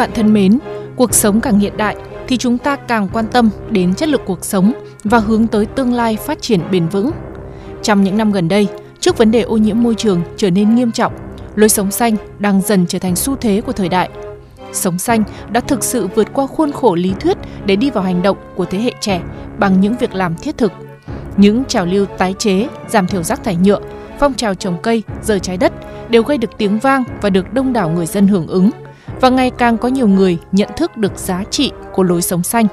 bạn thân mến, cuộc sống càng hiện đại thì chúng ta càng quan tâm đến chất lượng cuộc sống và hướng tới tương lai phát triển bền vững. Trong những năm gần đây, trước vấn đề ô nhiễm môi trường trở nên nghiêm trọng, lối sống xanh đang dần trở thành xu thế của thời đại. Sống xanh đã thực sự vượt qua khuôn khổ lý thuyết để đi vào hành động của thế hệ trẻ bằng những việc làm thiết thực. Những trào lưu tái chế, giảm thiểu rác thải nhựa, phong trào trồng cây, rời trái đất đều gây được tiếng vang và được đông đảo người dân hưởng ứng. Và ngày càng có nhiều người nhận thức được giá trị của lối sống xanh.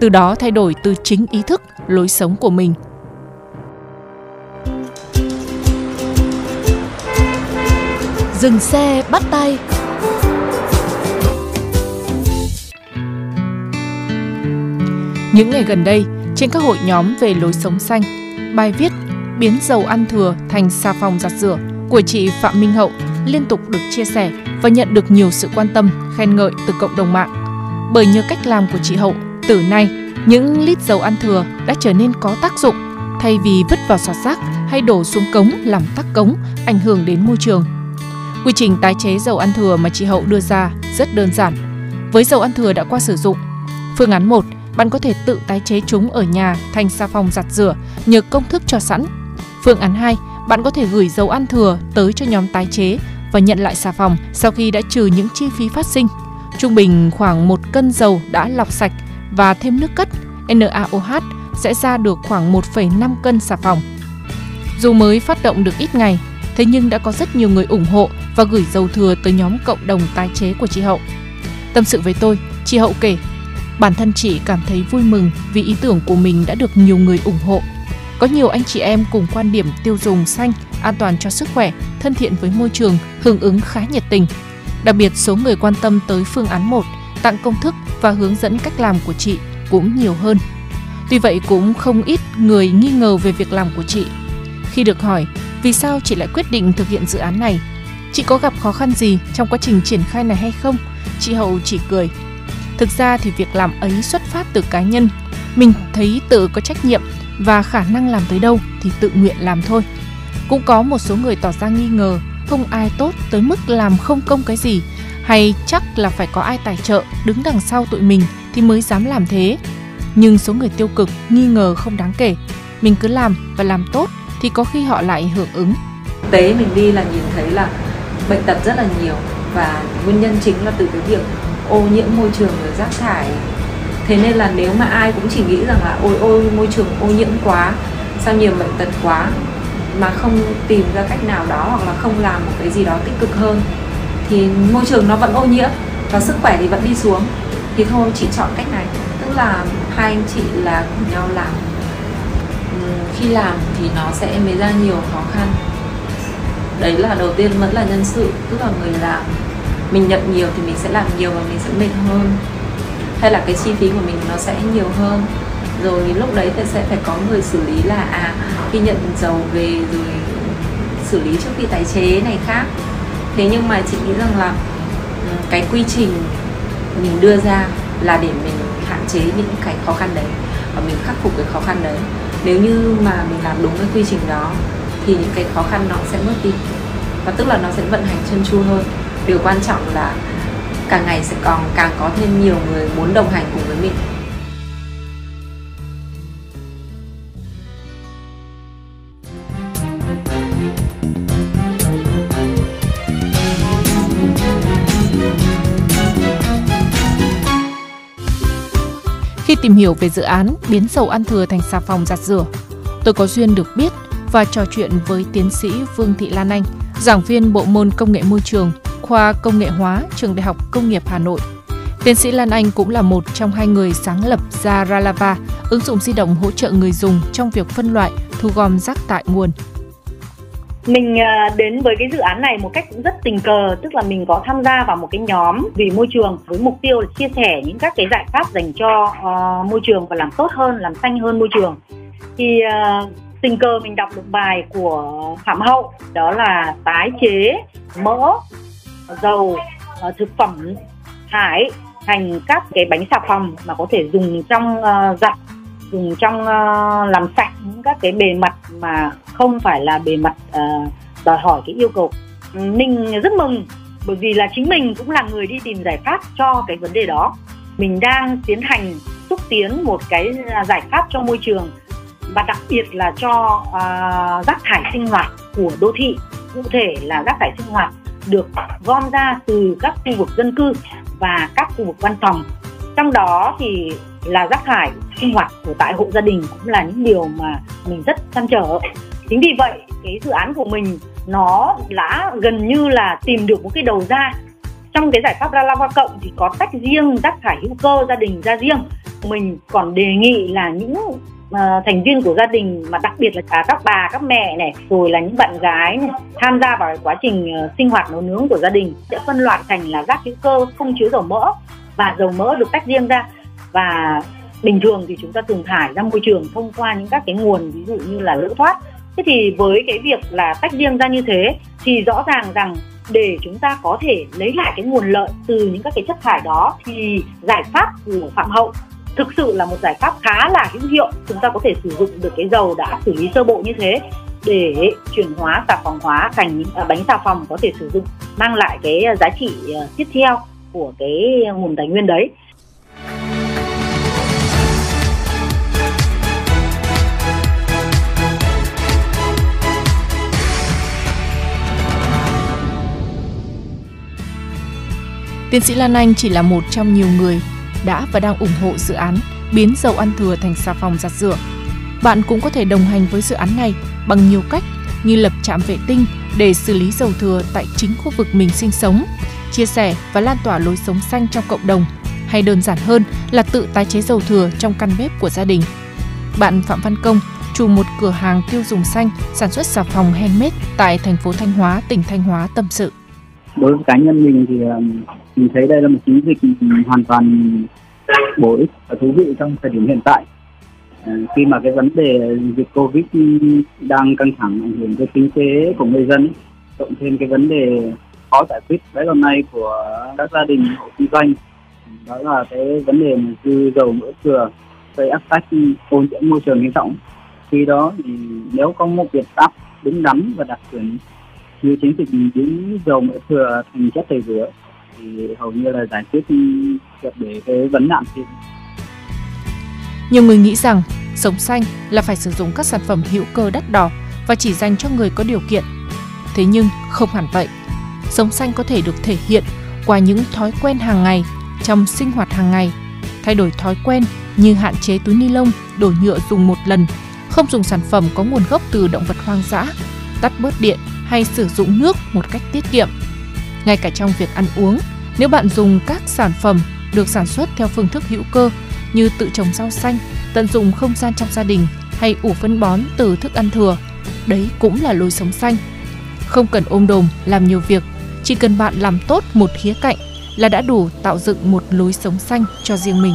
Từ đó thay đổi từ chính ý thức, lối sống của mình. Dừng xe bắt tay Những ngày gần đây, trên các hội nhóm về lối sống xanh, bài viết biến dầu ăn thừa thành xà phòng giặt rửa của chị Phạm Minh Hậu liên tục được chia sẻ và nhận được nhiều sự quan tâm, khen ngợi từ cộng đồng mạng. Bởi nhờ cách làm của chị Hậu, từ nay những lít dầu ăn thừa đã trở nên có tác dụng thay vì vứt vào sọt rác hay đổ xuống cống làm tắc cống, ảnh hưởng đến môi trường. Quy trình tái chế dầu ăn thừa mà chị Hậu đưa ra rất đơn giản. Với dầu ăn thừa đã qua sử dụng, phương án 1, bạn có thể tự tái chế chúng ở nhà thành xà phòng giặt rửa nhờ công thức cho sẵn. Phương án 2, bạn có thể gửi dầu ăn thừa tới cho nhóm tái chế và nhận lại xà phòng sau khi đã trừ những chi phí phát sinh. Trung bình khoảng 1 cân dầu đã lọc sạch và thêm nước cất NaOH sẽ ra được khoảng 1,5 cân xà phòng. Dù mới phát động được ít ngày, thế nhưng đã có rất nhiều người ủng hộ và gửi dầu thừa tới nhóm cộng đồng tái chế của chị Hậu. Tâm sự với tôi, chị Hậu kể, bản thân chị cảm thấy vui mừng vì ý tưởng của mình đã được nhiều người ủng hộ. Có nhiều anh chị em cùng quan điểm tiêu dùng xanh, an toàn cho sức khỏe, thân thiện với môi trường, hưởng ứng khá nhiệt tình. Đặc biệt số người quan tâm tới phương án 1, tặng công thức và hướng dẫn cách làm của chị cũng nhiều hơn. Tuy vậy cũng không ít người nghi ngờ về việc làm của chị. Khi được hỏi vì sao chị lại quyết định thực hiện dự án này, chị có gặp khó khăn gì trong quá trình triển khai này hay không? Chị Hậu chỉ cười. Thực ra thì việc làm ấy xuất phát từ cá nhân. Mình thấy tự có trách nhiệm và khả năng làm tới đâu thì tự nguyện làm thôi. Cũng có một số người tỏ ra nghi ngờ, không ai tốt tới mức làm không công cái gì hay chắc là phải có ai tài trợ, đứng đằng sau tụi mình thì mới dám làm thế. Nhưng số người tiêu cực, nghi ngờ không đáng kể. Mình cứ làm và làm tốt thì có khi họ lại hưởng ứng. tế mình đi là nhìn thấy là bệnh tật rất là nhiều và nguyên nhân chính là từ cái việc ô nhiễm môi trường rồi rác thải thế nên là nếu mà ai cũng chỉ nghĩ rằng là, ôi ôi, môi trường ô nhiễm quá, sao nhiều bệnh tật quá mà không tìm ra cách nào đó hoặc là không làm một cái gì đó tích cực hơn, thì môi trường nó vẫn ô nhiễm và sức khỏe thì vẫn đi xuống. Thì thôi chị chọn cách này. Tức là hai anh chị là cùng nhau làm. Ừ, khi làm thì nó sẽ mới ra nhiều khó khăn. Đấy là đầu tiên vẫn là nhân sự, tức là người làm. Mình nhận nhiều thì mình sẽ làm nhiều và mình sẽ mệt hơn. Hay là cái chi phí của mình nó sẽ nhiều hơn rồi lúc đấy thì sẽ phải có người xử lý là à khi nhận dầu về rồi xử lý trước khi tái chế này khác. Thế nhưng mà chị nghĩ rằng là ừ, cái quy trình mình đưa ra là để mình hạn chế những cái khó khăn đấy và mình khắc phục cái khó khăn đấy. Nếu như mà mình làm đúng cái quy trình đó thì những cái khó khăn nó sẽ mất đi và tức là nó sẽ vận hành chân chu hơn. Điều quan trọng là càng ngày sẽ còn, càng có thêm nhiều người muốn đồng hành cùng với mình. Tìm hiểu về dự án biến dầu ăn thừa thành xà phòng giặt rửa, tôi có duyên được biết và trò chuyện với tiến sĩ Vương Thị Lan Anh, giảng viên bộ môn công nghệ môi trường, khoa công nghệ hóa trường Đại học Công nghiệp Hà Nội. Tiến sĩ Lan Anh cũng là một trong hai người sáng lập ra Ralava, ứng dụng di động hỗ trợ người dùng trong việc phân loại, thu gom rác tại nguồn. Mình ờ, đến với cái dự án này một cách cũng rất tình cờ, tức là mình có tham gia vào một cái nhóm vì môi trường với mục tiêu là chia sẻ những các cái giải pháp dành cho uh, môi trường và làm tốt hơn, làm xanh hơn môi trường. Thì uh, tình cờ mình đọc được bài của Phạm Hậu đó là tái chế mỡ, dầu, uh, thực phẩm thải thành các cái bánh xà phòng mà có thể dùng trong uh, giặt dùng trong uh, làm sạch những các cái bề mặt mà không phải là bề mặt uh, đòi hỏi cái yêu cầu. Mình rất mừng bởi vì là chính mình cũng là người đi tìm giải pháp cho cái vấn đề đó. Mình đang tiến hành xúc tiến một cái à, giải pháp cho môi trường và đặc biệt là cho uh, rác thải sinh hoạt của đô thị. Cụ thể là rác thải sinh hoạt được gom ra từ các khu vực dân cư và các khu vực văn phòng. Trong đó thì là rác thải sinh hoạt của tại hộ gia đình cũng là những điều mà mình rất chăn trở. Chính vì vậy cái dự án của mình nó đã gần như là tìm được một cái đầu ra. Trong cái giải pháp Ralava cộng thì có tách riêng rác thải hữu cơ gia đình ra riêng. Mình còn đề nghị là những uh, thành viên của gia đình mà đặc biệt là cả các bà các mẹ này rồi là những bạn gái này, tham gia vào quá trình uh, sinh hoạt nấu nướng của gia đình sẽ phân loại thành là rác hữu cơ không chứa dầu mỡ và dầu mỡ được tách riêng ra. Và bình thường thì chúng ta thường thải ra môi trường thông qua những các cái nguồn ví dụ như là lỡ thoát. Thế thì với cái việc là tách riêng ra như thế thì rõ ràng rằng để chúng ta có thể lấy lại cái nguồn lợi từ những các cái chất thải đó thì giải pháp của phạm hậu thực sự là một giải pháp khá là hữu hiệu. Chúng ta có thể sử dụng được cái dầu đã xử lý sơ bộ như thế để chuyển hóa xà phòng hóa thành những bánh xà phòng có thể sử dụng, mang lại cái giá trị à, tiếp theo của cái nguồn tài nguyên đấy. Tiến sĩ Lan Anh chỉ là một trong nhiều người đã và đang ủng hộ dự án biến dầu ăn thừa thành xà phòng giặt rửa. Bạn cũng có thể đồng hành với dự án này bằng nhiều cách như lập trạm vệ tinh để xử lý dầu thừa tại chính khu vực mình sinh sống, chia sẻ và lan tỏa lối sống xanh trong cộng đồng, hay đơn giản hơn là tự tái chế dầu thừa trong căn bếp của gia đình. Bạn Phạm Văn Công, chủ một cửa hàng tiêu dùng xanh sản xuất xà phòng handmade tại thành phố Thanh Hóa, tỉnh Thanh Hóa tâm sự. Đối với cá nhân mình thì ờ, mình thấy đây là một chiến dịch hoàn toàn bổ ích và thú vị trong thời điểm hiện tại. À, khi mà cái vấn đề dịch covid đang căng thẳng ảnh hưởng tới kinh tế của người dân cộng thêm cái vấn đề khó giải quyết bấy lâu nay của các gia đình hộ kinh doanh đó là cái vấn đề mà dư dầu mỡ thừa gây áp tác ô nhiễm môi trường nghiêm trọng. Khi đó thì nếu có một biện pháp đúng đắn và đạt chuẩn như chiến dịch biến dầu mỡ thừa thành chất tẩy rửa thì hầu như là giải quyết triệt để cái vấn nạn trên. Nhiều người nghĩ rằng sống xanh là phải sử dụng các sản phẩm hữu cơ đắt đỏ và chỉ dành cho người có điều kiện. Thế nhưng không hẳn vậy. Sống xanh có thể được thể hiện qua những thói quen hàng ngày trong sinh hoạt hàng ngày. Thay đổi thói quen như hạn chế túi ni lông, đồ nhựa dùng một lần, không dùng sản phẩm có nguồn gốc từ động vật hoang dã, tắt bớt điện hay sử dụng nước một cách tiết kiệm. Ngay cả trong việc ăn uống, nếu bạn dùng các sản phẩm được sản xuất theo phương thức hữu cơ như tự trồng rau xanh, tận dụng không gian trong gia đình hay ủ phân bón từ thức ăn thừa, đấy cũng là lối sống xanh. Không cần ôm đồm làm nhiều việc, chỉ cần bạn làm tốt một khía cạnh là đã đủ tạo dựng một lối sống xanh cho riêng mình.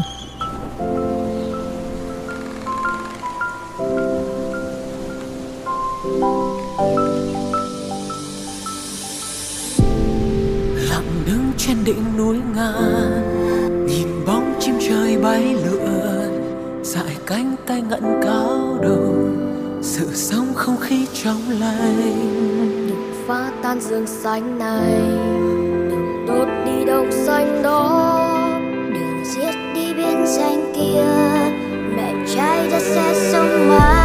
Dại cánh tay ngẩn cao đầu sự sống không khí trong lành. Đừng phá tan rừng xanh này, đừng đốt đi đồng xanh đó. Đừng giết đi biên xanh kia, mẹ trai đã sẽ sống mãi.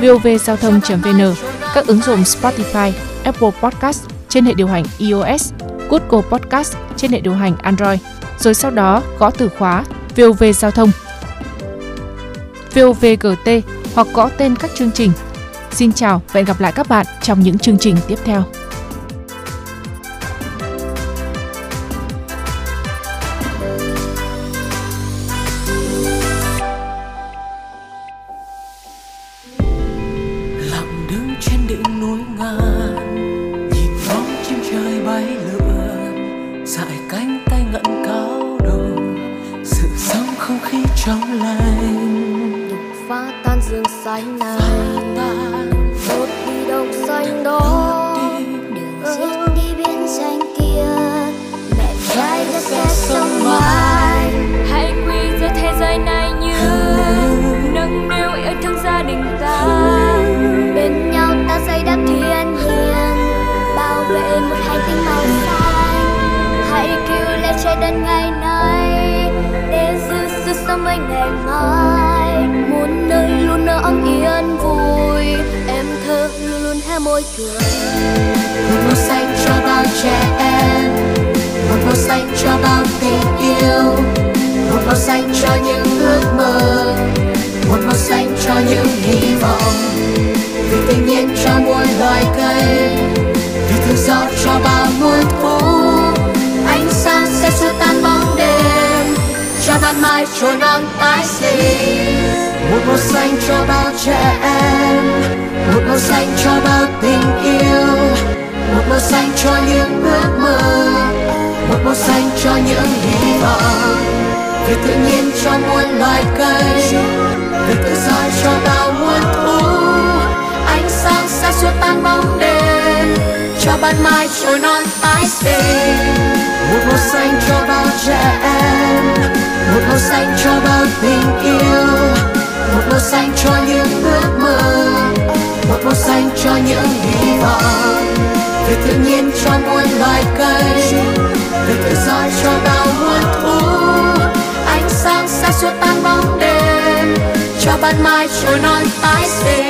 vovgiao thông.vn, các ứng dụng Spotify, Apple Podcast trên hệ điều hành iOS, Google Podcast trên hệ điều hành Android, rồi sau đó gõ từ khóa VOV Giao thông, VOVGT hoặc gõ tên các chương trình. Xin chào và hẹn gặp lại các bạn trong những chương trình tiếp theo. Trong lành. Đục phá tan rừng xanh này. Sống mai. Muốn nơi luôn nở ấm yên vui. Em thơ luôn luôn hé môi cười. Một màu xanh cho bao trẻ em. Mai trôi nắng tái sinh một màu xanh cho bao trẻ em, một màu xanh cho bao tình yêu, một màu xanh cho những ước mơ, một màu xanh cho những hy vọng. Vì tự nhiên cho muôn loài cây, vì tự do cho bao muôn thú ánh sáng sẽ xua tan bóng đêm, cho ban mai trôi non tái sinh. Một màu xanh cho ánh sáng sẽ xua tan bóng